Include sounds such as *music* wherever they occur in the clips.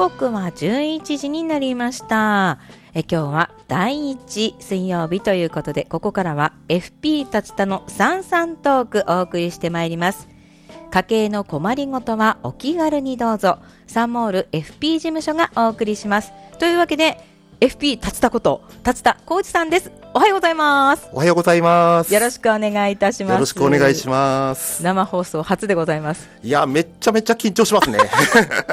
刻は11時になりました。え今日は第1水曜日ということでここからは FP 達田の三々トークお送りしてまいります。家計の困りごとはお気軽にどうぞ。サンモール FP 事務所がお送りします。というわけで FP 達田こと達田浩二さんです。おはようございます。おはようございます。よろしくお願いいたします。よろしくお願いします。生放送初でございます。いやめっちゃめっちゃ緊張しますね。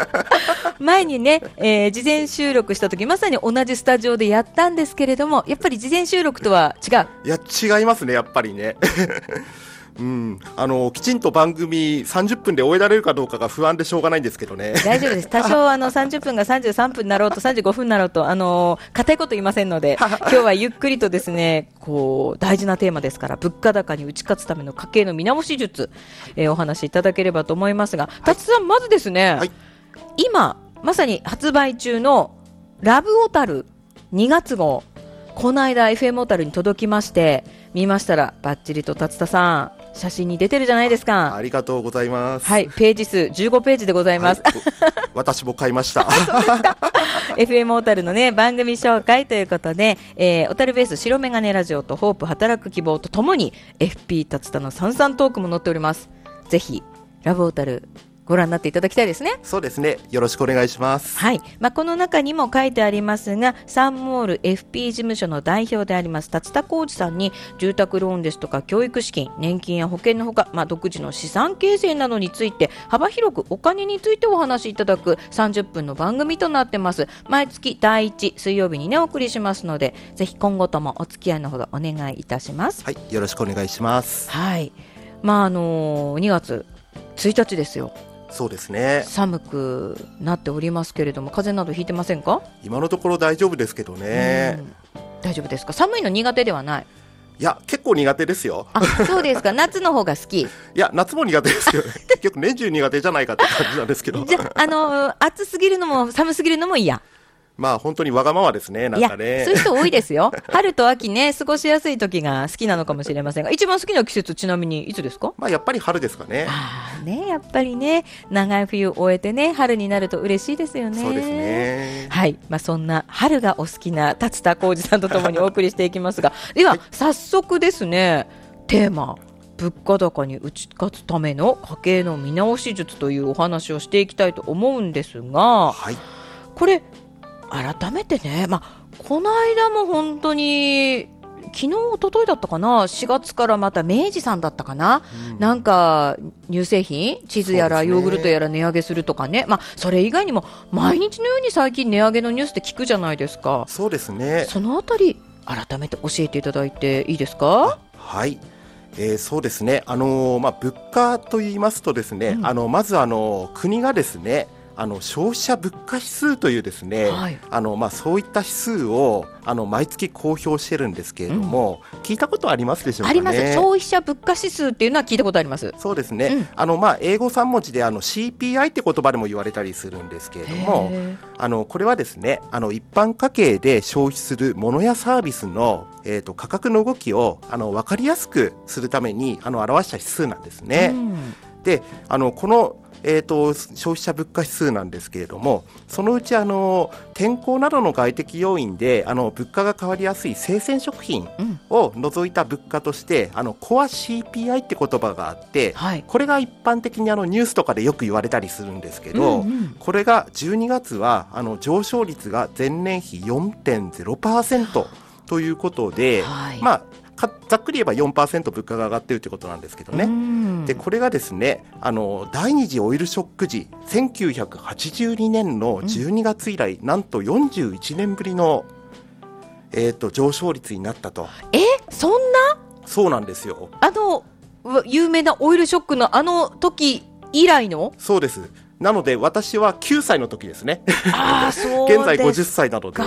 *laughs* 前にね、えー、事前収録した時まさに同じスタジオでやったんですけれどもやっぱり事前収録とは違う。いや違いますねやっぱりねうん、あのきちんと番組30分で終えられるかどうかが不安でしょうがないんですけどね。大丈夫です。多少あの30分が33分になろうと35分になろうとあの硬いこと言いませんので、今日はゆっくりとですね、こう大事なテーマですから物価高に打ち勝つための家計の見直し術、えー、お話しいただければと思いますが、達さんまずですね、はい、今まさに発売中のラブオタル2月号。この間 FM オタルに届きまして見ましたらバッチリと達田さん写真に出てるじゃないですか。ありがとうございます。はい、ページ数15ページでございます。はい、*laughs* 私も買いました。FM 小樽のね、番組紹介ということで、えー、小樽ベース白メガネラジオとホープ働く希望とともに、FP 達田の三々トークも載っております。ぜひ、ラブ小樽ご覧になっていただきたいですね。そうですね。よろしくお願いします。はい。まあ、この中にも書いてありますが、サンモール FP 事務所の代表であります、達田浩二さんに、住宅ローンですとか、教育資金、年金や保険のほか、まあ、独自の資産形成などについて、幅広くお金についてお話しいただく30分の番組となってます。毎月第1水曜日にね、お送りしますので、ぜひ今後ともお付き合いのほどお願いいたします。はい。よろしくお願いします。はい。まあ、あのー、2月1日ですよ。そうですね。寒くなっておりますけれども風邪などひいてませんか？今のところ大丈夫ですけどね。大丈夫ですか？寒いの苦手ではない？いや結構苦手ですよ。あそうですか。*laughs* 夏の方が好き？いや夏も苦手ですよ *laughs* 結局年中苦手じゃないかって感じなんですけど。じゃあの暑すぎるのも寒すぎるのも嫌まあ本当にわがままですね、なんかね。そういう人多いですよ。春と秋ね、過ごしやすい時が好きなのかもしれませんが、一番好きな季節、ちなみにいつですか？まあやっぱり春ですかね。ああね、やっぱりね、長い冬を終えてね、春になると嬉しいですよね。そうですね。はい。まあそんな春がお好きな達田浩二さんとともにお送りしていきますが、では、早速ですね、テーマ。物価高に打ち勝つための家計の見直し術というお話をしていきたいと思うんですが、はい、これ改めてね、まあ、この間も本当に昨日一昨日だったかな4月からまた明治さんだったかな、うん、なんか乳製品チーズやらヨーグルトやら値上げするとかねまあそれ以外にも毎日のように最近値上げのニュースって聞くじゃないですか。そうですね。そのあたり改めて教えていただいていいですか？はい。えー、そうですね、あのー、まあ、物価と言いますとですね、うん、あのまずあの国がですねあの消費者物価指数というですね、はい、あのまあそういった指数をあの毎月公表してるんですけれども、うん、聞いたことありますでしょうか、ね、あります。消費者物価指数っていうのは聞いたことあります。そうですね。うん、あのまあ英語三文字であの CPI って言葉でも言われたりするんですけれども、あのこれはですね、あの一般家計で消費するものやサービスのえっ、ー、と価格の動きをあの分かりやすくするためにあの表した指数なんですね。うん、で、あのこのえーと、消費者物価指数なんですけれどもそのうちあの天候などの外的要因であの物価が変わりやすい生鮮食品を除いた物価として、うん、あのコア CPI って言葉があって、はい、これが一般的にあのニュースとかでよく言われたりするんですけど、うんうん、これが12月はあの上昇率が前年比4.0%ということで、はい、まあざっくり言えば4%物価が上がってるということなんですけどね。でこれがですねあの第二次オイルショック時1982年の12月以来、うん、なんと41年ぶりの、えーと、上昇率になったと。えそんな？そうなんですよ。あの有名なオイルショックのあの時以来の？そうです。なので私は9歳の時ですね。あ *laughs* そう現在50歳なので。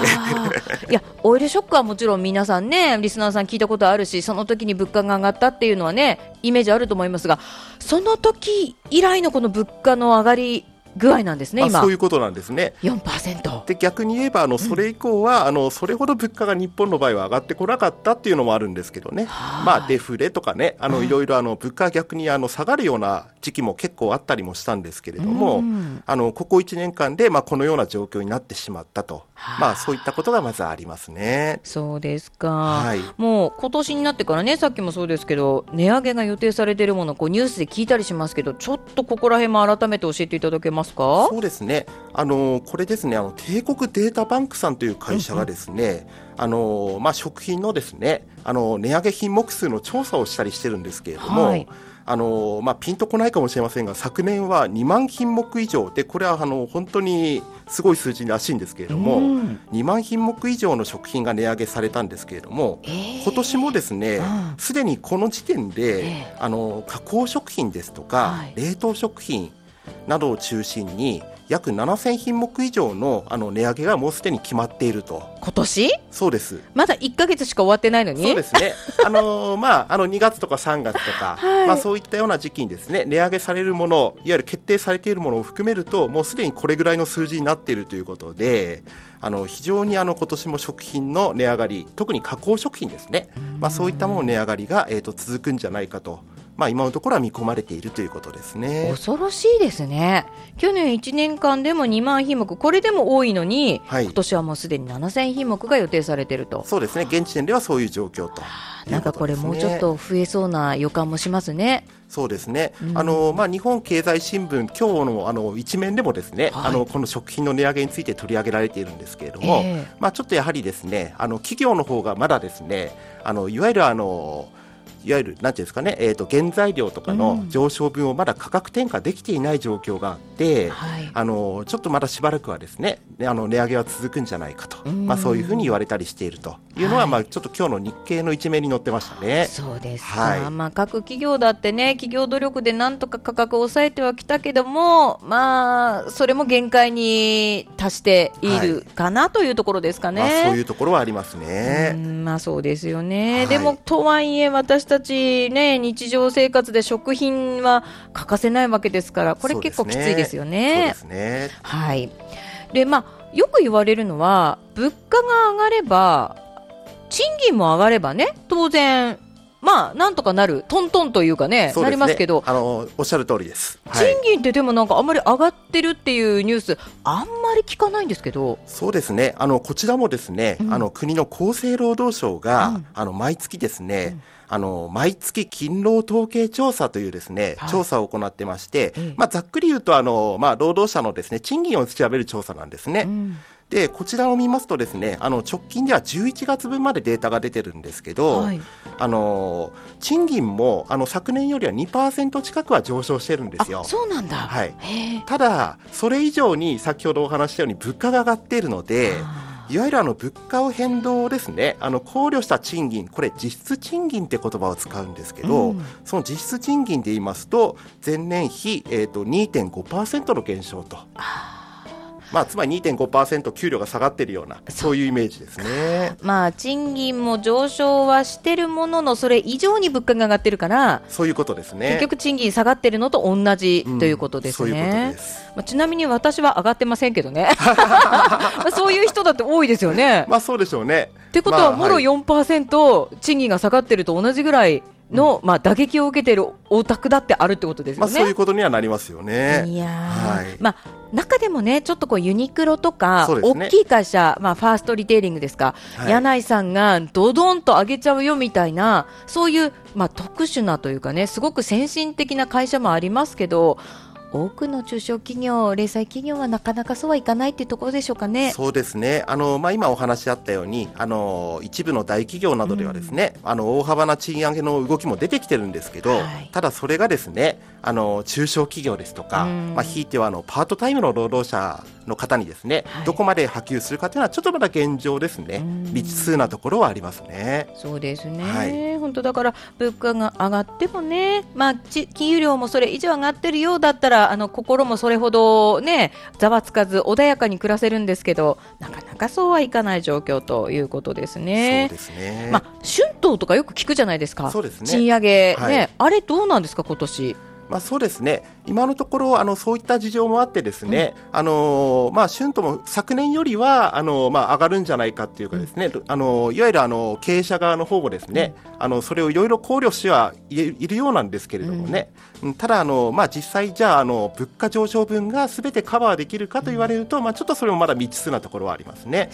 いや、オイルショックはもちろん皆さんね、リスナーさん聞いたことあるし、その時に物価が上がったっていうのはね、イメージあると思いますが、その時以来のこの物価の上がり具合なんですね、今。まあそういうことなんですね。4%。で逆に言えばあのそれ以降は、あのそれほど物価が日本の場合は上がってこなかったっていうのもあるんですけどね、はい。まあ、デフレとかねあのいろいろあの物価が逆にあの下がるような時期も結構あったりもしたんですけれども、うん。あのここ1年間で、まあ、このような状況になってしまったと、はいまあ、そういったことがまずありますね。そうですか、はい。もう今年になってからね、さっきもそうですけど、値上げが予定されているもの、こうニュースで聞いたりしますけど、ちょっとここら辺も改めて教えていただけますか？そうですね。あのこれですね。あの帝国データバンクさんという会社がですね、あのまあ食品のですね、あの値上げ品目数の調査をしたりしてるんですけれども。はいあのまあ、ピンとこないかもしれませんが昨年は2万品目以上でこれはあの本当にすごい数字らしいんですけれども、うん2万品目以上の食品が値上げされたんですけれども、えー今年もですねうんすでにこの時点で、えあの加工食品ですとか、はい冷凍食品などを中心に約7000品目以上のあの値上げがもうすでに決まっていると。今年？そうです。まだ1か月しか終わってないのに？そうですね。あの *laughs* まああの2月とか3月とか、はい。まあそういったような時期にですね値上げされるものいわゆる決定されているものを含めるともうすでにこれぐらいの数字になっているということであの非常にあの今年も食品の値上がり特に加工食品ですね、まあ、そういったものの値上がりが、えー、と続くんじゃないかと、まあ、今のところは見込まれているということですね。恐ろしいですね。去年1年間でも2万品目、これでも多いのに、はい今年はもうすでに7000品目が予定されていると。そうですね現時点ではそういう状況というなんかこれもうちょっと増えそうな予感もしますね。そうですね、うんあのまあ、日本経済新聞、今日のあの一面でもですね、はいあのこの食品の値上げについて取り上げられているんですけれども、ええまあ、ちょっとやはりですねあの企業の方がまだですねあのいわゆるあのいわゆるなんていうんですかね、えー、と原材料とかの上昇分をまだ価格転嫁できていない状況があって、はい。あのちょっとまだしばらくはですねねあの値上げは続くんじゃないかと、うんまあ、そういうふうに言われたりしているというのは、はいまあ、ちょっと今日の日経の一面に載ってましたね。そうですか、はいまあ、各企業だってね、企業努力でなんとか価格を抑えてはきたけども、まあ、それも限界に達しているかなというところですかね。まあ、そういうところはありますね。うんまあそうですよね、はいでもとはいえ私たちね日常生活で食品は欠かせないわけですからこれ結構きついですよそうねで。すね。はいでまあよく言われるのは物価が上がれば賃金も上がればね当然まあなんとかなるトントンというかねねりますけどあのおっしゃる通りです。はい賃金ってでもなんかあんまり上がってるっていうニュースあんまり聞かないんですけどそうですね。あのこちらもですね、うんあの国の厚生労働省が、うんあの毎月ですね、あの毎月勤労統計調査というですね、はい。調査を行ってまして、ええまあざっくり言うとあのまあ労働者のですね賃金を調べる調査なんですね。うん。でこちらを見ますとですね、あの直近では11月分までデータが出てるんですけど、はい。あの賃金もあの昨年よりは2%近くは上昇してるんですよ。あ。そうなんだ、はい。ただ、それ以上に先ほどお話ししたように物価が上がっているので、あいわゆるあの物価を変動をですね、あの考慮した賃金、これ実質賃金って言葉を使うんですけど、うん。その実質賃金で言いますと、前年比、えー、と2.5%の減少と。まあ、つまり2.5%給料が下がっているような、そういうイメージですね。まあ賃金も上昇はしてるもののそれ以上に物価が上がってるから、そういうことですね。結局賃金下がってるのと同じうんということですね。まあ、ちなみに私は上がってませんけどね *laughs* まあそういう人だって多いですよね。まあ、そうでしょうね。ってことは、まあもろはい4%賃金が下がってると同じぐらいの、まあ、打撃を受けているお宅だってあるってことですよまあ、ね。そういうことにはなりますよね。いやー。はい。まあ、中でもね、ちょっとこうユニクロとか、ね。大きい会社、まあ、ファーストリテイリングですか、はい。柳井さんがドドンと上げちゃうよみたいな、そういう、まあ、特殊なというかね、すごく先進的な会社もありますけど、多くの中小企業、零細企業はなかなかそうはいかないっていうところでしょうかね。そうですね。あの、まあ、今お話あったように、あの、一部の大企業などではですね、あの、大幅な賃上げの動きも出てきてるんですけど、はいただそれがですね、あの、中小企業ですとか、うん。まあ、ひいてはあの、パートタイムの労働者の方にですね、はい。どこまで波及するかというのは、ちょっとまだ現状ですね。うん。未知数なところはありますね。そうですね、はい。本当だから物価が上がってもね、まあ、ち金融量もそれ以上上がってるようだったらあの心もそれほどねざわつかず穏やかに暮らせるんですけどなかなかそうはいかない状況ということですね。そうですね。まあ、春闘とかよく聞くじゃないですか、そうですね。賃上げ、ねはい。あれどうなんですか、今年？まあ、そうですね、今のところあのそういった事情もあってですね、うん、あのまあ春闘も昨年よりはあのまあ上がるんじゃないかっていうかですね、うん、あのいわゆるあの経営者側の方もですね、うん、あのそれをいろいろ考慮してはいるようなんですけれどもね、ただあのまあ実際じゃああの物価上昇分がすべてカバーできるかと言われると、まあちょっとそれもまだ未知数なところはありますね。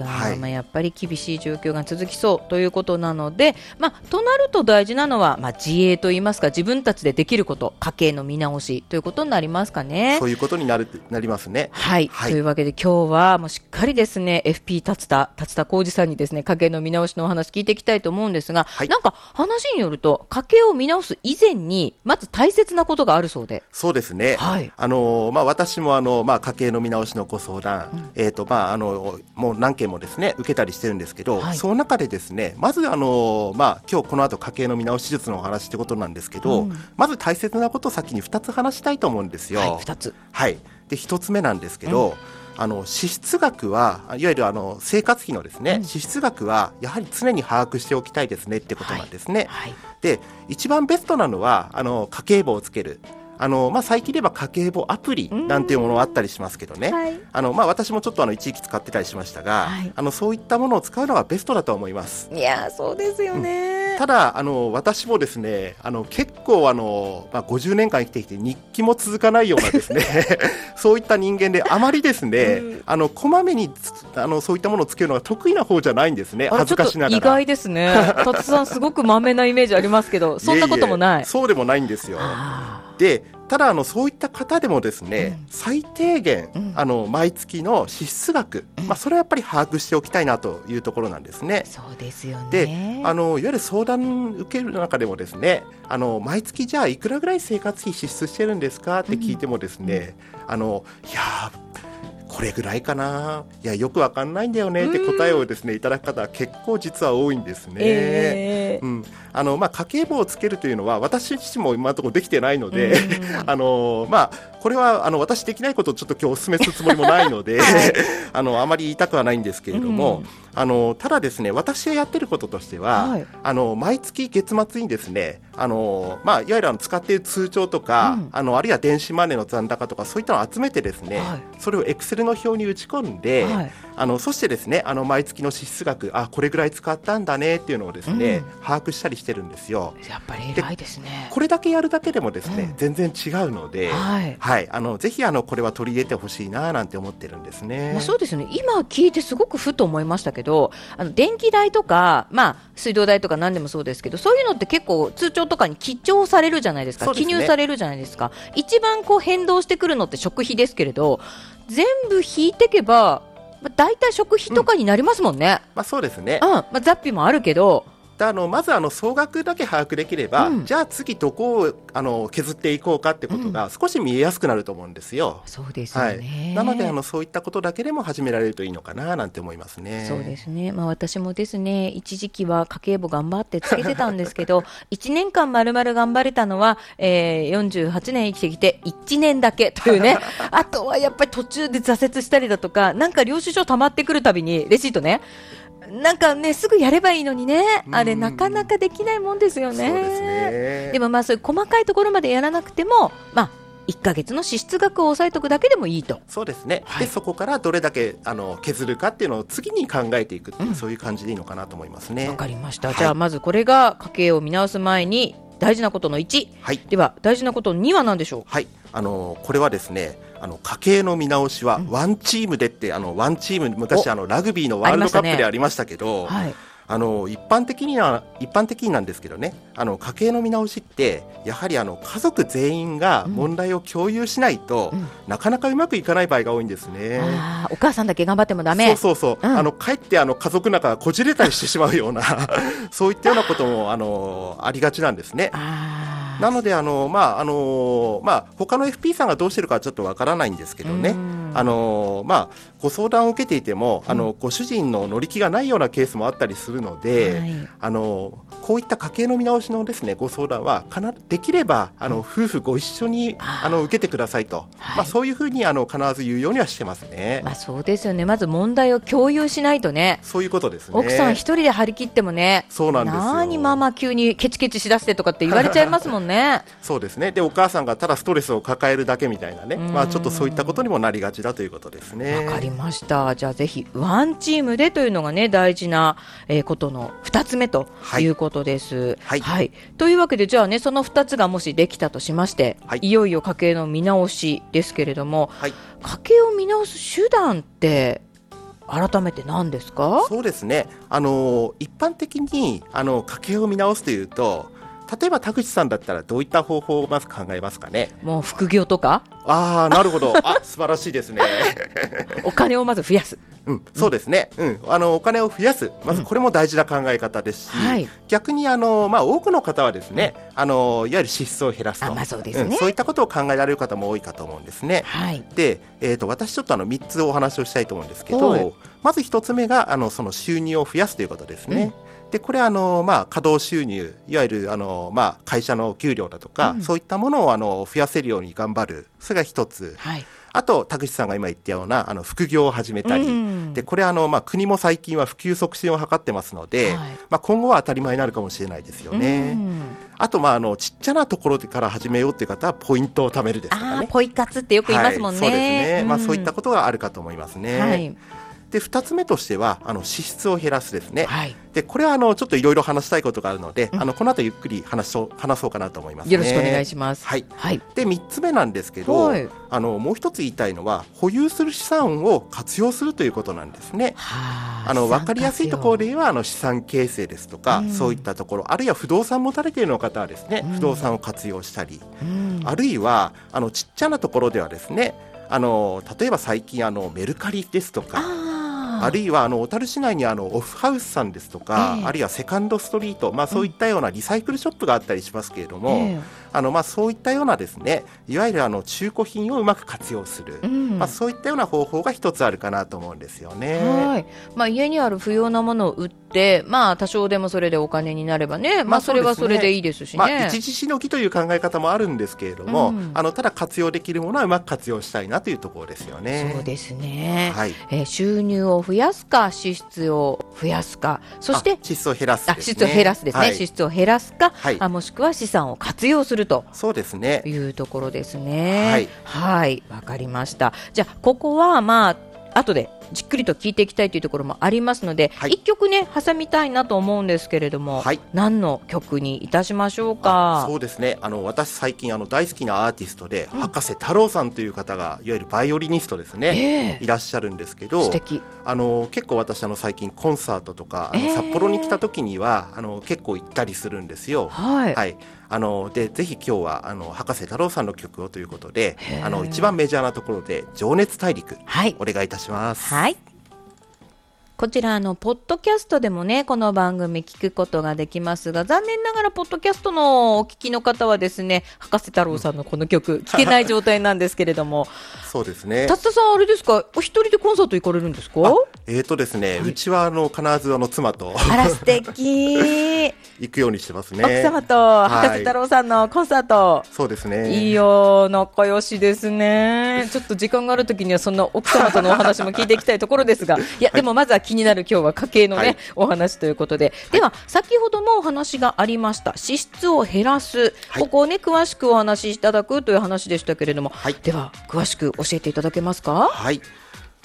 そっか、はい、まあやっぱり厳しい状況が続きそうということなので、まあとなると大事なのはまあ自営といいますか自分たちでできること家計の見直しということになりますかね。そういうことになるなりますね。はい、はい、というわけで今日はもうしっかりですね FP 達田達田浩二さんにですね家計の見直しのお話聞いていきたいと思うんですが、はい、なんか話によると家計を見直す以前にまず大切なことがあるそうで。そうですね。はい。あのまあ私もあのまあ家計の見直しのご相談、うん、えっ、ー、とまああのもう何件もですね受けたりしてるんですけど、はい、その中でですねまずあのまあ今日この後家計の見直し術のお話ってことなんですけど、うん、まず大切なことを先に2つ話したいと思うんですよ。はい、2つ。はい。で1つ目なんですけど。うんあの支出額はいわゆるあの生活費のですね、うん、支出額はやはり常に把握しておきたいですねってことなんですね。はいはい、で一番ベストなのはあの家計簿をつける。あのまあ、最近で言えば家計簿アプリなんていうものがあったりしますけどね、はい、あのまあ、私もちょっとあの一時期使ってたりしましたが、はい、あのそういったものを使うのがベストだと思います。いやそうですよね、うん、ただあの私もですねあの結構あの、まあ、50年間生きてきて日記も続かないようなですね *laughs* そういった人間であまりですね、うん、あのこまめにあのそういったものをつけるのが得意な方じゃないんですね恥ずかしながら。意外ですね。*laughs* 達さんすごくまめなイメージありますけどそんなこともない。そうでもないんですよでただあのそういった方でもですね、うん、最低限、うん、あの毎月の支出額、うん、まあ、それはやっぱり把握しておきたいなというところなんですね。そうですよね。であのいわゆる相談受ける中でもですねあの毎月じゃあいくらぐらい生活費支出してるんですかって聞いてもですね、あのいやこれぐらいかな。いやよくわかんないんだよね。って答えをですねいただく方は結構実は多いんですね。えー、うん。あのまあ、家計簿をつけるというのは私自身も今のところできてないので、*laughs* あのまあ、これはあの私できないことをちょっと今日お勧めするつもりもないので、はい、*laughs* あのあまり言いたくはないんですけれども、あのただですね私がやってることとしては、はい、あの毎月月末にですねあの、まあ、いわゆるあの使っている通帳とか、うん、あのあるいは電子マネーの残高とかそういったのを集めてですね、はい、それをエクセルの表に打ち込んで、はい、あのそしてですねあの毎月の支出額あこれぐらい使ったんだねっていうのをですね、うん、把握したりしてるんですよ。やっぱり偉いですね。これだけやるだけでもですね、うん、全然違うので、はい、はい、あのぜひあのこれは取り入れてほしいななんて思ってるんですね。まあ、そうですね。今聞いてすごくふと思いましたけどあの電気代とか、まあ、水道代とか何でもそうですけどそういうのって結構通帳とかに記帳されるじゃないですか、ね、記入されるじゃないですか。一番こう変動してくるのって食費ですけれど全部引いていけばまあ、大体食費とかになりますもんね。うん、まあそうですね。うん、まあ雑費もあるけど、あのまずあの総額だけ把握できれば、うん、じゃあ次どこをあの削っていこうかってことが少し見えやすくなると思うんですよ。うん、そうですね、はい、なのであのそういったことだけでも始められるといいのかななんて思いますね。そうですね。まあ私もですね一時期は家計簿頑張ってつけてたんですけど *laughs* 1年間まるまる頑張れたのは、えー、48年生きてきて1年だけというね。*laughs* あとはやっぱり途中で挫折したりだとかなんか領収書溜まってくるたびにレシートね。なんかね、すぐやればいいのにね、あれ、なかなかできないもんですよね。そうですね。でもまあ、そういう細かいところまでやらなくても、まあ、1か月の支出額を抑えておくだけでもいいと。そうですね、はい、でそこからどれだけあの削るかっていうのを次に考えていくっていう、うん、そういう感じでいいのかなと思いますね。わかりました、はい、じゃあまずこれが家計を見直す前に大事なことの1、はい、では大事なことの2は何でしょう？はい。あのこれはですねあの家計の見直しはワンチームでって、うん、あのワンチーム昔あのラグビーのワールドカップでありましたけど、ねはい、あの一般的には一般的になんですけどねあの家計の見直しってやはりあの家族全員が問題を共有しないと、うん、なかなかうまくいかない場合が多いんですね。お母さんだけ頑張ってもダメ。そうそうそう。うん、あのかえってあの家族仲がこじれたりしてしまうような *laughs* そういったようなこともあのありがちなんですね。なのであのまああのまあ他の FP さんがどうしてるかちょっとわからないんですけどね。あのまあご相談を受けていても、あのご主人の乗り気がないようなケースもあったりするので、はい、あのこういった家計の見直しのですねご相談はかなできればあの夫婦ご一緒にあの受けてくださいと、はい、まあそういうふうにあの必ず言うようにはしてますね。まあそうですよね。まず問題を共有しないとね。そういうことですね。奥さん一人で張り切ってもね。そうなんですよ。何ママ急にケチケチしだしてとかって言われちゃいますもんね。*laughs* そうですね。でお母さんがただストレスを抱えるだけみたいなね。まあちょっとそういったことにもなりがちだということですね。わかりました。じゃあぜひワンチームでというのがね大事な、えー、ことの二つ目ということです。はい。はい、というわけでじゃあねその二つがもしできたとしまして、はい、いよいよ家計の見直しですけれども、はい、家計を見直す手段って改めて何ですか？そうですねあの一般的にあの家計を見直すというと例えば田口さんだったらどういった方法をまず考えますかね？もう副業とか？ああなるほど。*laughs* あ素晴らしいですね。お金をまず増やす。うん、そうですね、うん、あのお金を増やす、まずこれも大事な考え方ですし、うんはい、逆にあの、まあ、多くの方はですね、あのいわゆる支出を減らすと、まあそうですね、うん、そういったことを考えられる方も多いかと思うんですね。はい、で、えーと、私、ちょっとあの3つお話をしたいと思うんですけど、まず1つ目があのその収入を増やすということですね。でこれはあの、まあ、稼働収入いわゆるあの、まあ、会社の給料だとか、そういったものをあの増やせるように頑張るそれが一つ。はいあと、田口さんが今言ったような、あの、副業を始めたり、うん、で、これあの、まあ、国も最近は普及促進を図ってますので、はい、まあ、今後は当たり前になるかもしれないですよね。うん、あと、まあ、あの、ちっちゃなところから始めようっていう方は、ポイントを貯めるですとかね。ポイ活ってよく言いますもんね。はい、そうですね。うん、まあ、そういったことがあるかと思いますね。はいで2つ目としてはあの支出を減らすですね、はい、でこれはあのちょっといろいろ話したいことがあるので、うん、あのこの後ゆっくり話そう話そうかなと思います、ね、よろしくお願いします。はい、はい、で3つ目なんですけど、はい、あのもう一つ言いたいのは保有する資産を活用するということなんですね。あの分かりやすいところではあの資産形成ですとか、うん、そういったところ。あるいは不動産持たれている方はですね、うん、不動産を活用したり、あるいはあのちっちゃなところではですねあの例えば最近あのメルカリですとかあるいはあの小樽市内にあのオフハウスさんですとか、えー、あるいはセカンドストリート、まあ、そういったようなリサイクルショップがあったりしますけれども、えー、あのまあそういったようなですねいわゆるあの中古品をうまく活用する、うん、まあ、そういったような方法が一つあるかなと思うんですよね。はい。まあ、家にある不要なものを売って、まあ、多少でもそれでお金になればね、まあ、それはそれでいいですしね。まあ、一時しのぎという考え方もあるんですけれども、うん、あのただ活用できるものはうまく活用したいなというところですよね。そうですね、はい。えー、収入を増やすか支出を増やすかそして支出を減らす、ね、支出を減らすですね、はい、支出を減らすか、はい、あもしくは資産を活用すると。そうですね。いうところですね。はい。わかりました。じゃあここはまあ後でじっくりと聞いていきたいというところもありますので、はい、1曲ね挟みたいなと思うんですけれども、はい、何の曲にいたしましょうか？そうですね。あの私最近あの大好きなアーティストで、うん、博士太郎さんという方がいわゆるバイオリニストですね、えー、いらっしゃるんですけどあの結構私あの最近コンサートとかあの札幌に来た時には、あの結構行ったりするんですよ。はい、はいあのでぜひ今日はあの博士太郎さんの曲をということであの一番メジャーなところで「情熱大陸」はい、お願いいたします。はいこちらのポッドキャストでもねこの番組聞くことができますが残念ながらポッドキャストのお聞きの方はですね博士太郎さんのこの曲 *laughs* 聞けない状態なんですけれども。*laughs* そうですね。たったさんあれですか？お一人でコンサート行かれるんですか？えっ、ー、とですね、はい、うちはあの必ずあの妻と。あら素敵。*laughs* 行くようにしてますね。奥様と博士太郎さんのコンサート、はい、そうですね。いいよ仲良しですね。ちょっと時間があるときにはそんな奥様とのお話も聞いていきたいところですが。いや、はい、でもまずは気になる今日は家計のね、はい、お話ということで、では先ほどもお話がありました。支出を減らす、ここをね詳しくお話しいただくという話でしたけれども、では詳しく教えていただけますか？はい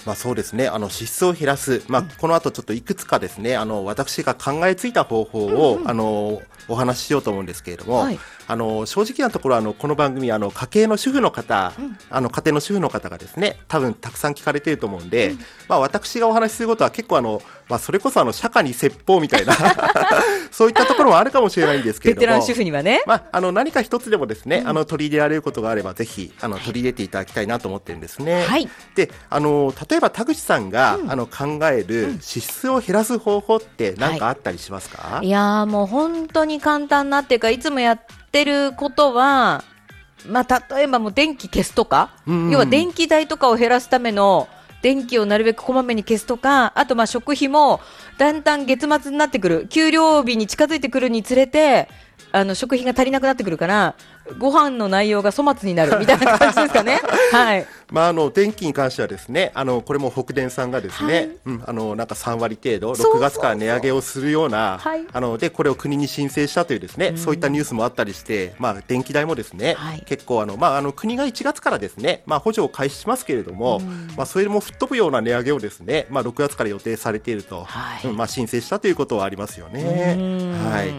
まあ、そうですね、あの支出を減らす、まあ、この後ちょっといくつかですね、あの私が考えついた方法を、うんうん、あのお話ししようと思うんですけれども、はい、あの正直なところあのこの番組あの家計の主婦の方、うん、あの家庭の主婦の方がですね多分たくさん聞かれていると思うんで、うん、まあ、私がお話しすることは結構あの、まあ、それこそあの釈迦に説法みたいな *laughs* そういったところもあるかもしれないんですけれどもベテラン主婦にはね、まあ、あの何か一つでもですね、うん、あの取り入れられることがあればぜひあの取り入れていただきたいなと思ってるんですね。はい、であの例えば田口さんが、あの考える支出を減らす方法って何かあったりしますか、はい、いやもう本当に簡単なっていうかいつもやってることはまあ、例えばもう電気消すとか、うん。要は電気代とかを減らすための電気をなるべくこまめに消すとか、あとまあ食費もだんだん月末になってくる、給料日に近づいてくるにつれて、あの食費が足りなくなってくるから、ご飯の内容が粗末になるみたいな感じですかね。*laughs* はい。まあ、あの電気に関してはですねあのこれも北電さんがですね、はい。うん、あのなんか3割程度そうそう6月から値上げをするようなはい。あのでこれを国に申請したというですね、そういったニュースもあったりして、まあ、電気代もですね、はい。結構あの、まあ、あの国が1月からですね、まあ、補助を開始しますけれども、まあ、それも吹っ飛ぶような値上げをですね、まあ、6月から予定されていると、はい。うんまあ、申請したということはありますよね。うん。はい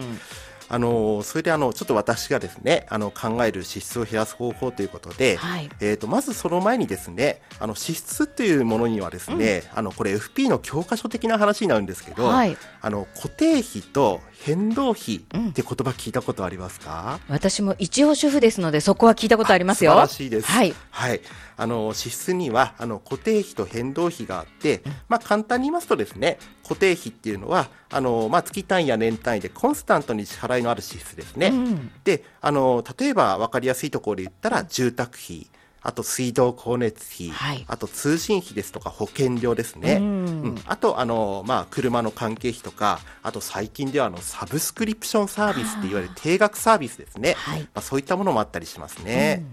あのそれであのちょっと私がですねあの考える支出を減らす方法ということで、はいえー、とまずその前にですねあの支出というものにはですね、あのこれ FP の教科書的な話になるんですけど、はいあの固定費と変動費って言葉聞いたことありますか、私も一応主婦ですので、そこは聞いたことありますよ。素晴らしいです。はい。はい。あの、支出には、あの、固定費と変動費があって、まあ、簡単に言いますとですね、固定費っていうのは、あの、まあ、月単位や年単位でコンスタントに支払いのある支出ですね。うんで、あの、例えば分かりやすいところで言ったら、住宅費、あと水道光熱費、はいあと通信費ですとか保険料ですね。うんうんあと、あの、まあ、車の関係費とか、あと最近では、あの、サブスクリプションサービスっていわれる定額サービスですね。はいまあ、そういったものもあったりしますね。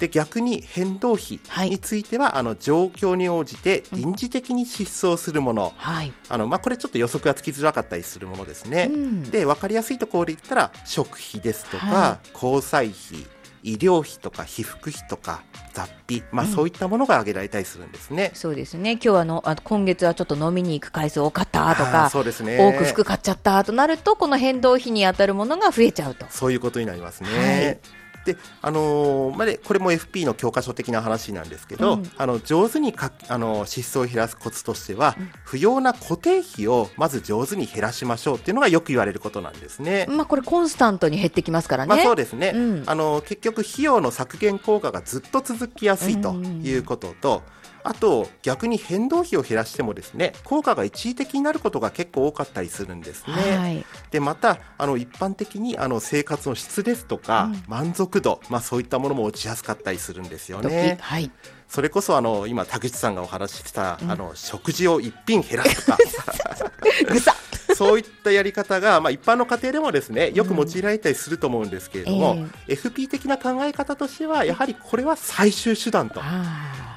で逆に変動費はいについては、あの状況に応じて臨時的に支出をするもの、はい。あのまあ、これちょっと予測がつきづらかったりするものですね。うんで分かりやすいところで言ったら食費ですとか、は交際費医療費とか被服費とか雑費、まあ、そういったものが挙げられたりするんですね。そうですね。今日はあの、あ今月はちょっと飲みに行く回数多かったとか、そうですね多く服買っちゃったとなると、この変動費に当たるものが増えちゃうと。そういうことになりますね。はいで、あのーまあで、これも FP の教科書的な話なんですけど、うん。あの、上手にか、あの、支出を減らすコツとしては、不要な固定費をまず上手に減らしましょうっていうのがよく言われることなんですね。まあこれコンスタントに減ってきますからね。まあそうですね、うん。あの結局費用の削減効果がずっと続きやすいということと、あと逆に変動費を減らしてもですね効果が一時的になることが結構多かったりするんですね。はい。でまたあの一般的にあの生活の質ですとか、満足度、まあ、そういったものも落ちやすかったりするんですよ時ね。はい。それこそあの今田口さんがお話しした、あの食事を一品減らすとか *laughs* そういったやり方が、まあ、一般の家庭でもですねよく用いられたりすると思うんですけれども、FP 的な考え方としてはやはりこれは最終手段と。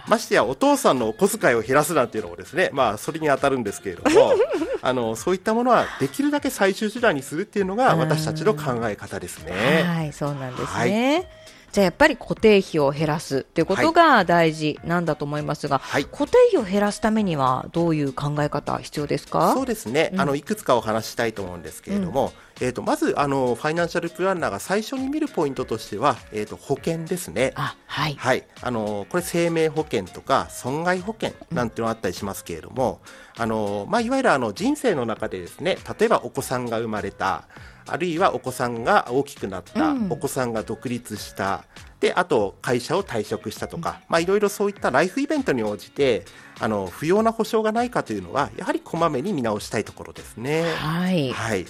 あましてやお父さんのお小遣いを減らすなんていうのもですね、まあ、それに当たるんですけれども *laughs* あのそういったものはできるだけ最終手段にするっていうのが私たちの考え方ですーね。はい、そうなんですね。じゃあやっぱり固定費を減らすということが大事なんだと思いますが、はい。固定費を減らすためにはどういう考え方必要ですか？そうですね、あのいくつかお話ししたいと思うんですけれども、えー、とまずあのファイナンシャルプランナーが最初に見るポイントとしては、えー、と保険ですね。あ、はい。はい、あのこれ生命保険とか損害保険なんていうのがあったりしますけれども、あのまあ、いわゆるあの人生の中でですね例えばお子さんが生まれたあるいはお子さんが大きくなった、うんお子さんが独立したであと会社を退職したとか、まあ、いろいろそういったライフイベントに応じてあの不要な保証がないかというのはやはりこまめに見直したいところですね。はい。はい。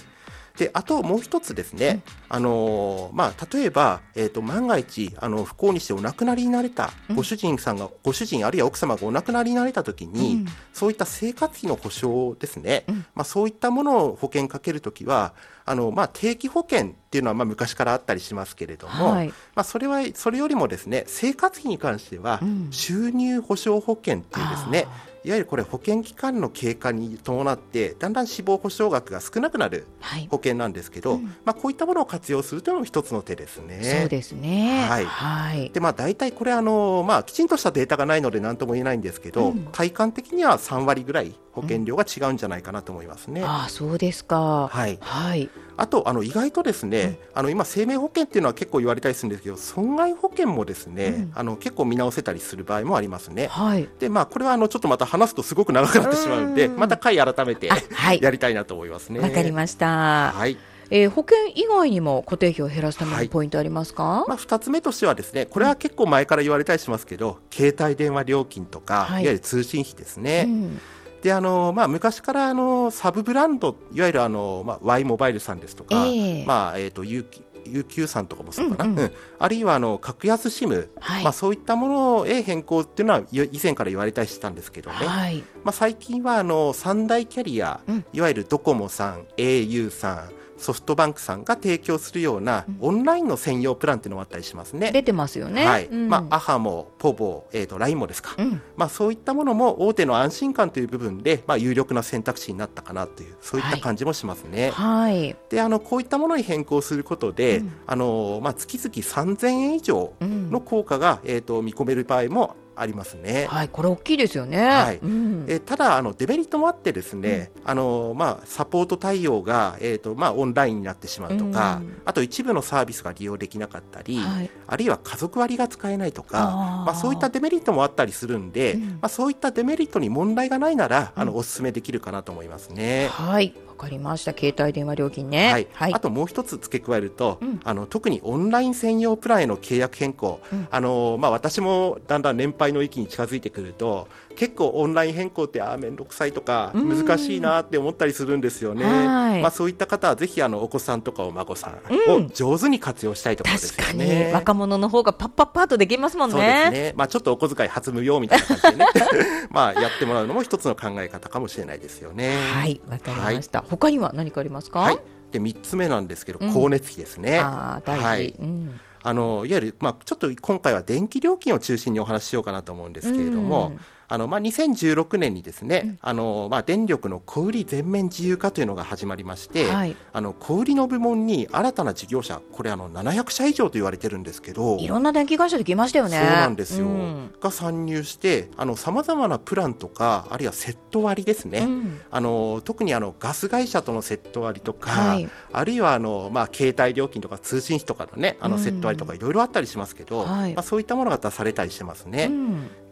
で、あともう一つですね、あのーまあ、例えば、えっ、と、万が一、あの、不幸にしてお亡くなりになれた、ご主人さんが、ご主人あるいは奥様がお亡くなりになれた時に、うん。そういった生活費の保証ですね、まあ、そういったものを保険かけるときは、あの、まあ、定期保険っていうのは、まあ、昔からあったりしますけれども、はい。まあ、それは、それよりもですね、生活費に関しては、うん。収入保障保険っていうですね、いわゆるこれ保険期間の経過に伴って、だんだん死亡保障額が少なくなるはい。保険なんですけど、まあ、こういったものを活用するというのも一つの手ですね。そうですね。はいはい。でまあ、大体これあの、まあ、きちんとしたデータがないので何とも言えないんですけど、うん体感的には3割ぐらい保険料が違うんじゃないかなと思いますね。ああ、そうですか。はいはい。あとあの意外とですね、あの今、生命保険っていうのは結構言われたりするんですけど損害保険もですね、うん。あの結構見直せたりする場合もありますね。はい。でまあ、これはあのちょっとまた話すとすごく長くなってしまうんで、うん。また回改めてあはい。やりたいなと思いますね。わかりました。はい。えー保険以外にも固定費を減らすためはい。のポイントありますか、まあ、2つ目としてはですねこれは結構前から言われたりしますけど、携帯電話料金とか、はい。い、わゆる通信費ですね、うんであのまあ、昔からあのサブブランドいわゆるあの、まあ、Y モバイルさんですとか、ええ。まあえー、と UQ UQ さんとかもそうかな、うんうんうん。あるいはあの格安 SIM、はい。まあ、そういったものへ変更っていうのはよ以前から言われたりしたんですけどね、はい。まあ、最近はあの三大キャリア、うん。いわゆるドコモさん au さんソフトバンクさんが提供するようなオンラインの専用プランっていうのもあったりしますね。出てますよね。はいうんまあ、アハもポボ、えー、と LINE もですか、うん。まあ、そういったものも大手の安心感という部分で、まあ、有力な選択肢になったかなというそういった感じもしますね。はい。であのこういったものに変更することで、うんあのまあ、月々3000円以上うんの効果が、えー、と見込める場合もありますね。はい、これ大きいですよね。はい。うん。えーただあのデメリットもあってですね、あのまあ、サポート対応が、えーとまあ、オンラインになってしまうとか、うん。あと一部のサービスが利用できなかったり、はい。あるいは家族割が使えないとかまあ、そういったデメリットもあったりするんで、うん。まあ、そういったデメリットに問題がないなら、あのお勧めできるかなと思いますね。はい、わかりました。携帯電話料金ね。はいはい。あともう一つ付け加えると、うんあの特にオンライン専用プランへの契約変更、うんあのまあ、私もだんだん年配の域に近づいてくると結構オンライン変更ってあー面倒くさいとかうん難しいなって思ったりするんですよね、はいまあ、そういった方はぜひあのお子さんとかお孫さんうんを上手に活用したいところです確かよね。に若者の方がパッパッパッとできますもんね。そうですね。まあちょっとお小遣い初無料みたいな感じでね。*laughs* まあやってもらうのも一つの考え方かもしれないですよね。はい、わかりました。他には何かありますか？はい。で三つ目なんですけど、うん光熱費ですね。ああ、大事。はいうんあのいわゆる、まあ、ちょっと今回は電気料金を中心にお話ししようかなと思うんですけれども、うんあのまあ、2016年にですね、あのまあ、電力の小売り全面自由化というのが始まりまして、はい。あの小売りの部門に新たな事業者、これあの700社以上と言われてるんですけど、いろんな電気会社できましたよね。そうなんですよ、うん。が参入してさまざまなプランとかあるいはセット割ですね、うん。あの特にあのガス会社とのセット割とか、はい。あるいはあの、まあ、携帯料金とか通信費とかの,、ね、あのうん。セット割とかいろいろあったりしますけど、はい。まあ、そういったものが出されたりしてますね。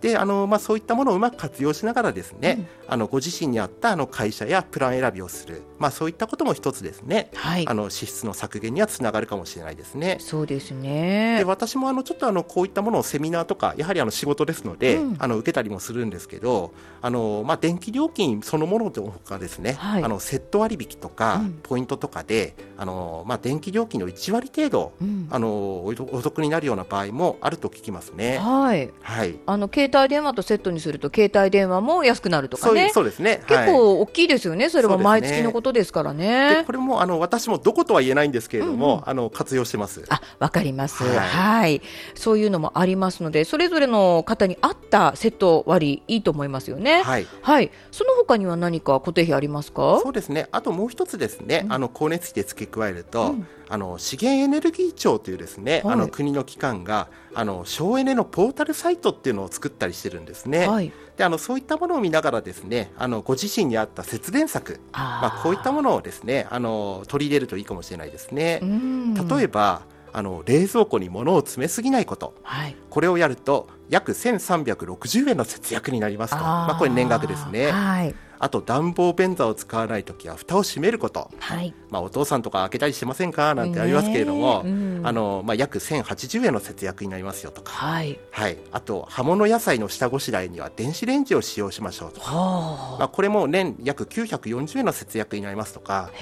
うんであの、まあ、そういったものをうまく活用しながらですね、あのご自身に合ったあの会社やプラン選びをする、まあ、そういったことも一つですね、はいあの支出の削減にはつながるかもしれないですね。そうですでね。私もあのちょっとあのこういったものをセミナーとかやはりあの仕事ですので、うんあの受けたりもするんですけどあの、まあ、電気料金そのものとかですね、はいあのセット割引とか、うんポイントとかであの、まあ、電気料金の1割程度、うんあのおお得になるような場合もあると聞きますね。はい。はいあの携帯電話とセットにすると携帯電話も安くなるとかね。そうですね。結はい構大きいですよね。それは毎月のことですからでね。これもあの私もどことは言えないんですけれども、うんうんあの活用してます。あ、わかります、は。はいいそういうのもありますので、それぞれの方に合ったセット割いいと思いますよね。はいはい。その他には何か固定費ありますか？そうですね。あともう一つですね、あの光熱費で付け加えると、うんあの資源エネルギー庁というですね、はいあの国の機関があの省エネのポータルサイトっていうのを作ったりしてるんですね。はい。で、あのそういったものを見ながらですね、あのご自身に合った節電策、まあこういったものをですね、あの取り入れるといいかもしれないですね。うん例えば。あの冷蔵庫に物を詰めすぎないことはい。これをやると約1360円の節約になりますと。まあ、これ年額ですね。はい。あと暖房便座を使わないときは蓋を閉めること。はい。まあ、お父さんとか開けたりしてませんか？なんてありますけれども、ねえうん。あのまあ、約1080円の節約になりますよとか、はい。はい、あと葉物野菜の下ごしらえには電子レンジを使用しましょうとか、はまあ、これも年約940円の節約になりますとか。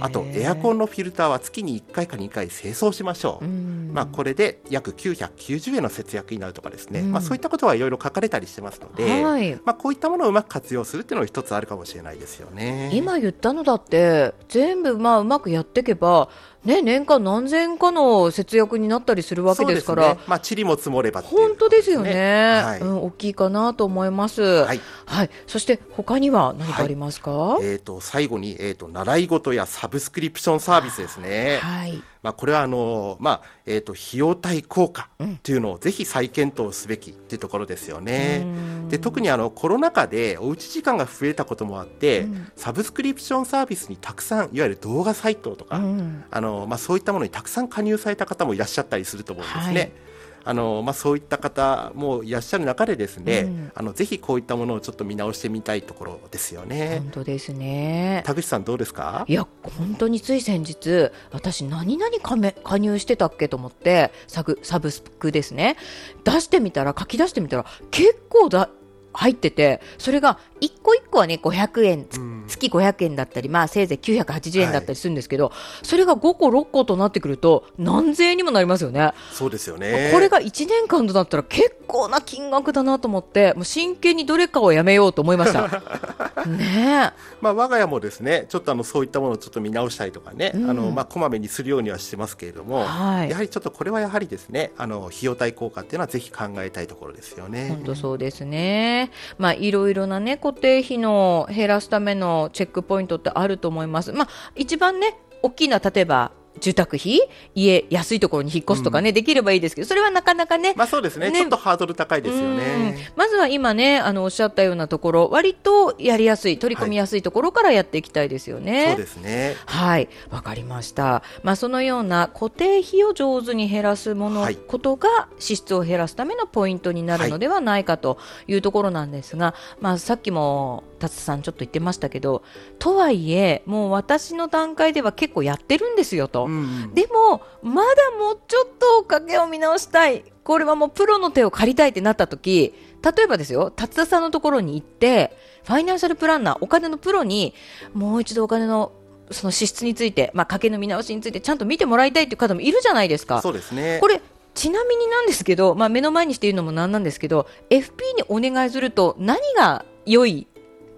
あ。あとエアコン。ンのフィルターは月に1回か2回清掃しましょう、うん。まあ、これで約990円の節約になるとかですね、うんまあ、そういったことはいろいろ書かれたりしてますので、はい。まあ、こういったものをうまく活用するっていうのは一つあるかもしれないですよね。今言ったのだって全部まあうまくやっていけば、ね、年間何千かの節約になったりするわけですからそうね。まあ、塵も積もればっていう本当ですよね、はい。うん、大きいかなと思います、ははいい。そして他には何かありますか、えー、と最後に、えー、と習い事やサブスクリプションサービスですね。はいまあ、これはあの、まあえー、と費用対効果っていうのをぜひ再検討すべきっていうところですよね。で特にあのコロナ禍でおうち時間が増えたこともあって、うんサブスクリプションサービスにたくさんいわゆる動画サイトとか、うんあのまあ、そういったものにたくさん加入された方もいらっしゃったりすると思うんですね。はいあのまあ、そういった方もいらっしゃる中でですね、うん。あのぜひこういったものをちょっと見直してみたいところですよね。本当ですね。田口さんどうですか？いや本当につい先日私何々加め加入してたっけと思ってサブサブスクですね。出してみたら書き出してみたら結構だ入っててそれが一個一個はね500円つうん月500円だったり、まあ、せいぜい980円だったりするんですけど、それが5個、6個となってくると、何千円にもなりますよね。そうですよね。これが1年間となったら結構な金額だなと思って、もう真剣にどれかをやめようと思いました。*laughs* ねまあ、我が家もですね、ちょっとあのそういったものをちょっと見直したりとかね、うん、あのまあ、こまめにするようにはしてますけれども、はい、やはりちょっとこれはやはりですね、あの費用対効果っていうのはぜひ考えたいところですよね。本当そうですね。まあ、いろいろなね、固定費の減らすためのチェックポイントってあると思います。まあ、一番ね、大きな、例えば、住宅費？家安いところに引っ越すとかね、うん、できればいいですけどそれはなかなかねまあそうですね、ね、ちょっとハードル高いですよね。まずは今ねあのおっしゃったようなところ割とやりやすい取り組みやすいところからやっていきたいですよね、はい、そうですね。はい。わかりました。まあそのような固定費を上手に減らすもの、はい、ことが支出を減らすためのポイントになるのではないかというところなんですが、まあさっきも達さんちょっと言ってましたけどとはいえもう私の段階では結構やってるんですよと、うん、でもまだもうちょっと家計を見直したい。これはもうプロの手を借りたいってなった時例えばですよ達田さんのところに行ってファイナンシャルプランナーお金のプロにもう一度お金のその支出について、まあ、家計の見直しについてちゃんと見てもらいたいという方もいるじゃないですか。そうですね。これちなみになんですけど、まあ、目の前にして言うのもなんなんですけど FP にお願いすると何が良い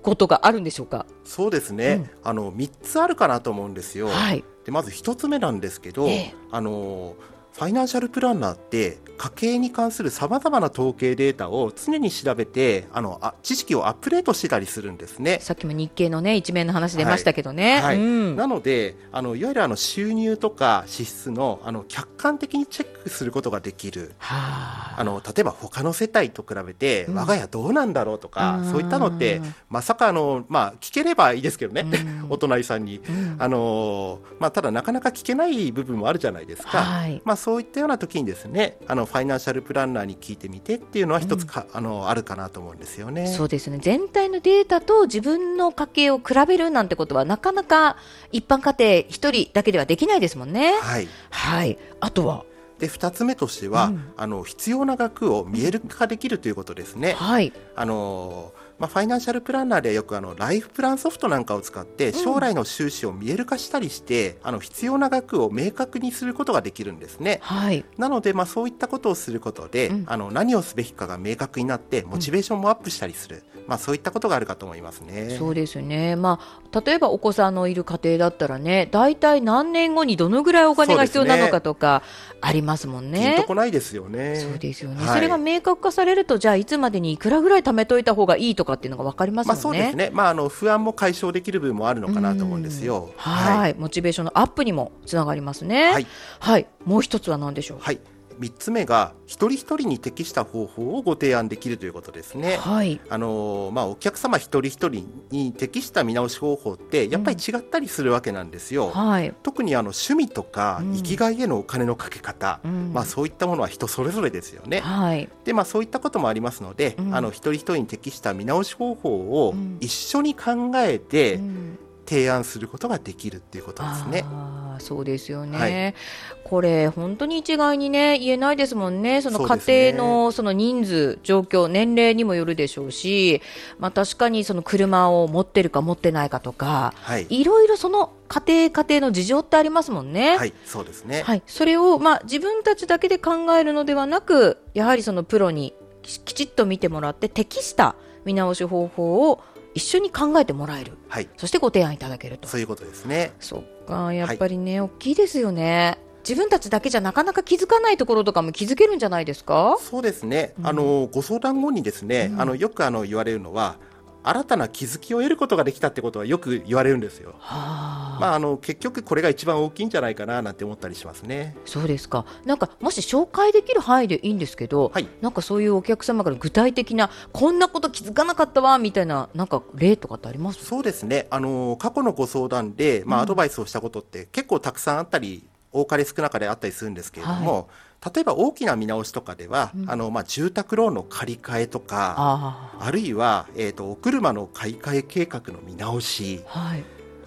ことがあるんでしょうか？そうですね、うん、あの3つあるかなと思うんですよ。はい、でまず1つ目なんですけど、えー、あのファイナンシャルプランナーって家計に関するさまざまな統計データを常に調べてあのあ知識をアップデートしてたりするんです。ねさっきも日経の、ね、一面の話出ましたけどね。はい、はいうん、なのであのいわゆるあの収入とか支出のあの客観的にチェックすることができる。あ。の例えば他の世帯と比べて、我が家どうなんだろうとか、そういったのってまさかあの、まあ、聞ければいいですけどね、うん、お隣さんに、うん、あのまあ、ただなかなか聞けない部分もあるじゃないですか。はい、まあそういったような時にですねあのファイナンシャルプランナーに聞いてみてっていうのは一つか、うん、あのあるかなと思うんですよね。そうですね。全体のデータと自分の家計を比べるなんてことはなかなか一般家庭一人だけではできないですもんね。はい、はい、あとは？で2つ目としては、うん、あの必要な額を見える化できるということですね。はい、あのまあ、ファイナンシャルプランナーでよくあのライフプランソフトなんかを使って将来の収支を見える化したりして、うん、あの必要な額を明確にすることができるんですね。はい、なので、まあ、そういったことをすることで、うん、あの何をすべきかが明確になってモチベーションもアップしたりする、うん、まあ、そういったことがあるかと思いますね。そうですね、まあ、例えばお子さんのいる家庭だったらね大体何年後にどのぐらいお金が必要なのかとかありますもんね。とこないですよね。そうですよね、はい、それが明確化されるとじゃあいつまでにいくらぐらい貯めといた方がいいとかっていうのが分かりますまあ、そうですね、まあ、あの不安も解消できる部分もあるのかなと思うんですよ。はい。はい、モチベーションのアップにもつながりますね。はい、はい、もう一つは何でしょう？はい3つ目が一人一人に適した方法をご提案できるということですね。はい、あのまあ、お客様一人一人に適した見直し方法ってやっぱり違ったりするわけなんですよ。うん。はい、特にあの趣味とか生きがいへのお金のかけ方、うん、まあ、そういったものは人それぞれですよね。はい、でまあ、そういったこともありますので、うん、あの一人一人に適した見直し方法を一緒に考えて、提案することができるっていうことですね。そうですよね、はい、これ、本当に一概にね言えないですもんね、その家庭のその人数、状況、年齢にもよるでしょうし、まあ、確かにその車を持ってるか持ってないかとか、はい、いろいろその家庭、家庭の事情ってありますもんね。はい、そうですね。はい、それを、まあ、自分たちだけで考えるのではなく、やはりそのプロにきちっと見てもらって適した見直し方法を一緒に考えてもらえる、はい、そしてご提案いただけると。そういうことですね。そっかやっぱりね、はい、大きいですよね。自分たちだけじゃなかなか気づかないところとかも気づけるんじゃないですか？そうですね、うん、あのご相談後にですね、うん、あのよくあの言われるのは新たな気づきを得ることができたってことはよく言われるんですよ。まあ、あの結局これが一番大きいんじゃないかななんて思ったりしますね。そうですか。なんかもし紹介できる範囲でいいんですけど、はい、なんかそういうお客様から具体的なこんなこと気づかなかったわみたいななんか例とかってあります？そうですね。あの過去のご相談でまあアドバイスをしたことって結構たくさんあったり、多かれ少なかれあったりするんですけれども。はい例えば大きな見直しとかでは、うん、あのまあ、住宅ローンの借り換えとかあるいは、えーと、お車の買い替え計画の見直し、はい、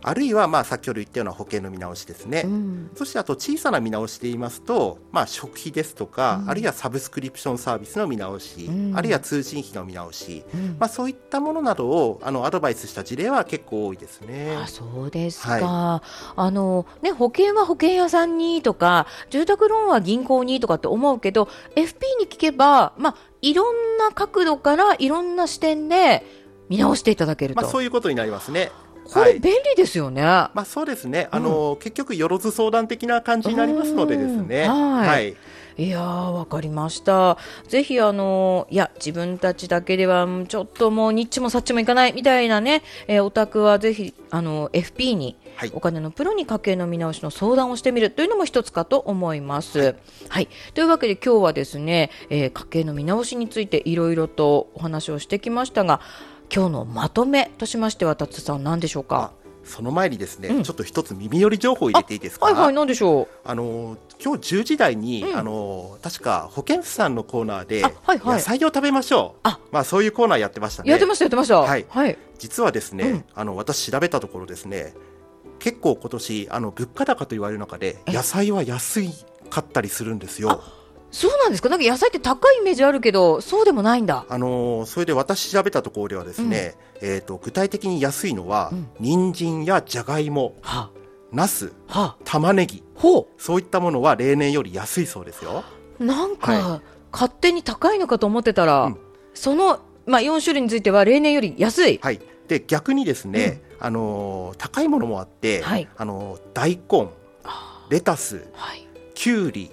あるいはまあ先ほど言ったような保険の見直しですね、うん。そしてあと小さな見直しで言いますと、まあ、食費ですとか、うん。あるいはサブスクリプションサービスの見直し、うん。あるいは通信費の見直し、うん。まあ、そういったものなどをあのアドバイスした事例は結構多いですね。あそうですか、はあのね、保険は保険屋さんにとか住宅ローンは銀行にとかって思うけど FP に聞けば、まあ、いろんな角度からいろんな視点で見直していただけると、まあ、そういうことになりますね。これ便利ですよね。まあそうですね。あの、結局よろず相談的な感じになりますのでですね。うんはいはい。いやー、わかりました。ぜひ、あのいや、自分たちだけでは、うんちょっともう、ニッチもサッチもいかないみたいなね、えーお宅はぜひ、あの FP に、はいお金のプロに家計の見直しの相談をしてみるというのも一つかと思います。はい。というわけで、今日はですね、えー家計の見直しについていろいろとお話をしてきましたが、今日のまとめとしましては、達さん、何でしょうか？あその前にですね、うん。ちょっと一つ耳寄り情報を入れていいですか？はいはい、何でしょあの今日10時台に、うん。あの確か保健婦さんのコーナーで、あはいはい。野菜を食べましょう。あ。まあそういうコーナーやってましたう、ね。やってました、やってました。はい。はい。実はですね、うん。あの私調べたところですね結構今年あの物価高と言われる中でえ？野菜は安いかったりするんですよそうなんですか？なんか野菜って高いイメージあるけど、そうでもないんだ。あのーそれで私調べたところではですね、えー、と具体的に安いのは、うん。人参やじゃがいもは。ナスあ、は。あ、玉ねぎ。ほそういったものは例年より安いそうですよ。う。なんか、は勝手に高いのかと思ってたら、うん。その、まあ、4種類については例年より安い。はい。で逆にですね、あのー高いものもあって、はい。あのー大根レタスはい。きゅうり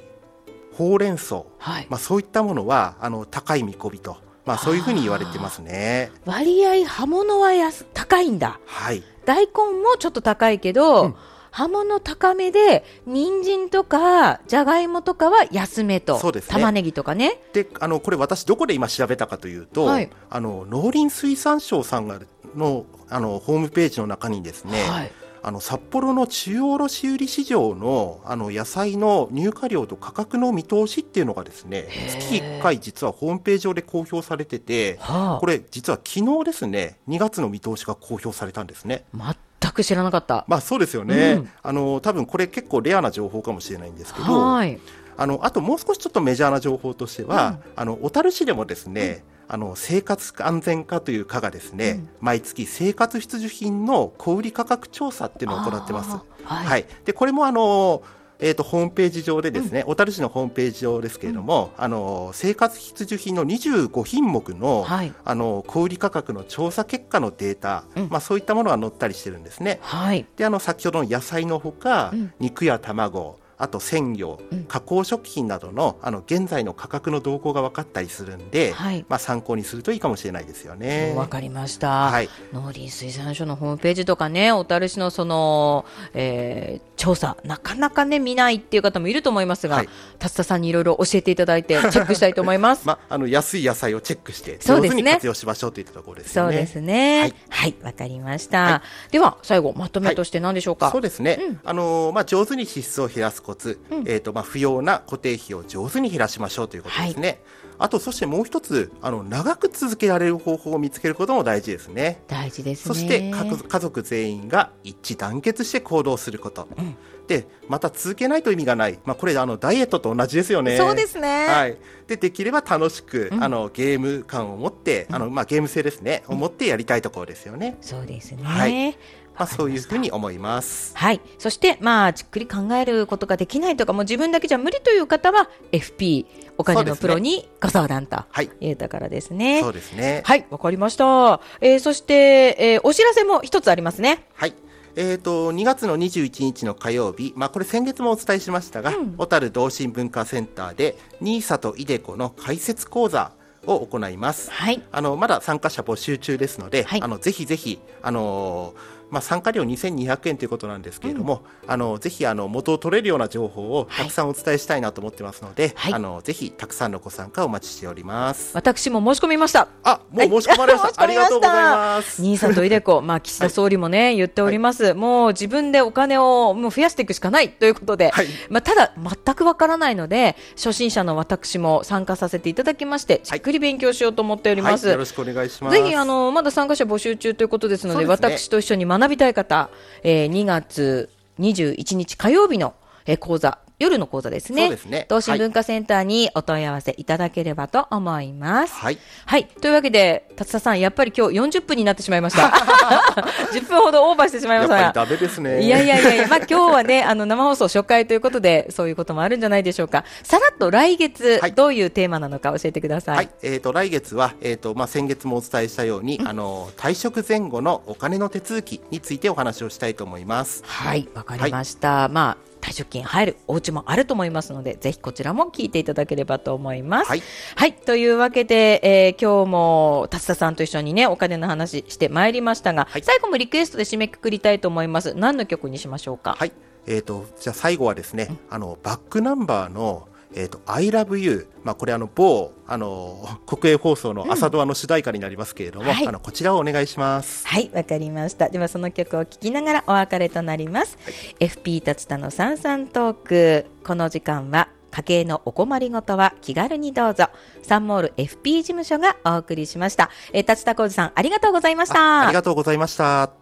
ほうれん草はい。まあ、そういったものはあの高い見込みと、まあ、そういうふうに言われてますね。割合、葉物は安高いんだ。はい、大根もちょっと高いけど、うん葉物高めで、人参とか、じゃがいもとかは安めと。そうですね玉ねぎとかね。であのこれ私どこで今調べたかというと、はいあの農林水産省さんがのあのホームページの中にですね、はい。あの札幌の中央卸売市場のあの野菜の入荷量と価格の見通しっていうのがですね月1回実はホームページ上で公表されててはあこれ実は昨日ですね2月の見通しが公表されたんですね。全く知らなかった。まあそうですよね、うんあの多分これ結構レアな情報かもしれないんですけど、はい。あのあともう少しちょっとメジャーな情報としては、あの小樽市でもですね、あの生活安全課という課がですね、うん毎月生活必需品の小売価格調査っていうのを行ってます。はいはい。でこれもあのえー、とホームページ上でですね、小樽市のホームページ上ですけれども、あの生活必需品の25品目の、はい。あの小売価格の調査結果のデータ、うんまあ、そういったものが載ったりしてるんですね。はい。であの先ほどの野菜のほか、うん肉や卵あと鮮魚、うん加工食品などのあの現在の価格の動向が分かったりするんで、はいまあ、参考にするといいかもしれないですよね。わかりました。はい農林水産省のホームページとかね、小樽市のその、えー調査、なかなかね、見ないっていう方もいると思いますが、はい達田さんにいろいろ教えていただいて、*laughs* チェックしたいと思います。*laughs* まあ、あの安い野菜をチェックしてそうですね上手に活用しましょうといったところですよね。そうですね。はいはい、わ、かりました。はでは、最後、まとめとして何でしょうか？そうですね、うんあのーまあ、上手に支出を減らすコツ、うんえーとまあ、不要な固定費を上手に減らしましょうということですね、あとそしてもう一つあの長く続けられる方法を見つけることも大事ですね。大事ですね。そして家族全員が一致団結して行動すること、うんでまた続けないと意味がない、まあ、これあのダイエットと同じですよね。そうですね。はい、でできれば楽しく、うんあのゲーム感を持って、あのまあ、ゲーム性ですね、を持ってやりたいところですよね。そうですね。はいまあ、そういうふうに思います。はい。そして、まあ、じっくり考えることができないとか、もう自分だけじゃ無理という方は、FP、お金のプロにご相談とはい、いうところですね。そうですね。はい、わかりました。えー、そして、えー、お知らせも一つありますね。はい。えー、と2月の21日の火曜日、まあ、これ先月もお伝えしましたが、うん小樽同心文化センターで NISA と iDeCo の解説講座を行います。はい。あのまだ参加者募集中ですので、はいあのぜひぜひ、あのーまあ、参加料2200円ということなんですけれども、あのぜひあの元を取れるような情報をたくさんお伝えしたいなと思ってますので、はいあのぜひたくさんのご参加をお待ちしております。私も申し込みました。あもう申し込まれました。*laughs* はいありがとうございます。兄さんとイデコ、まあ、岸田総理もね、言っております。もう自分でお金をもう増やしていくしかないということで、はいまあ、ただ、全くわからないので、初心者の私も参加させていただきまして、じっくり勉強しようと思っております。はい、よろしくお願いします。ぜひ、あの、まだ参加者募集中ということですので、ね私と一緒に学学びたい方、えー、2月21日火曜日の、えー、講座、夜の講座ですね。そうですね東進文化センターにお問い合わせいただければと思います。はい。はい。というわけで、達田さん、やっぱり今日40分になってしまいました。*laughs* 10分ほどオーバーしてしまいましたやっぱりダメですね。いやいやいやいや、まあ今日はね、あの生放送初回ということで、そういうこともあるんじゃないでしょうか。さらっと来月、はいどういうテーマなのか教えてください。はい、えっ、と、来月は、えっ、と、まあ、先月もお伝えしたように、あの、退職前後のお金の手続きについてお話をしたいと思います。はい、わかりました。まあ、退職金入るお家もあると思いますので、ぜひこちらも聞いていただければと思います。はい。はい。というわけで、えー今日も達田さんと一緒にね、お金の話してまいりましたが、はい最後もリクエストで締めくくりたいと思います。何の曲にしましょうか？はい。えっ、と、じゃあ最後はですね、あの、バックナンバーの、えっ、と、I love you。まあ、これあの、某、あの、*laughs* 国営放送の朝ドアの主題歌になりますけれども、はいあの、こちらをお願いします。はい、わかりました。ではその曲を聴きながらお別れとなります。FP 達田のさんさんトーク。この時間は家計のお困りごとは気軽にどうぞ。サンモール FP 事務所がお送りしました。えー、達田浩二さんありがとうございました。あありがとうございました。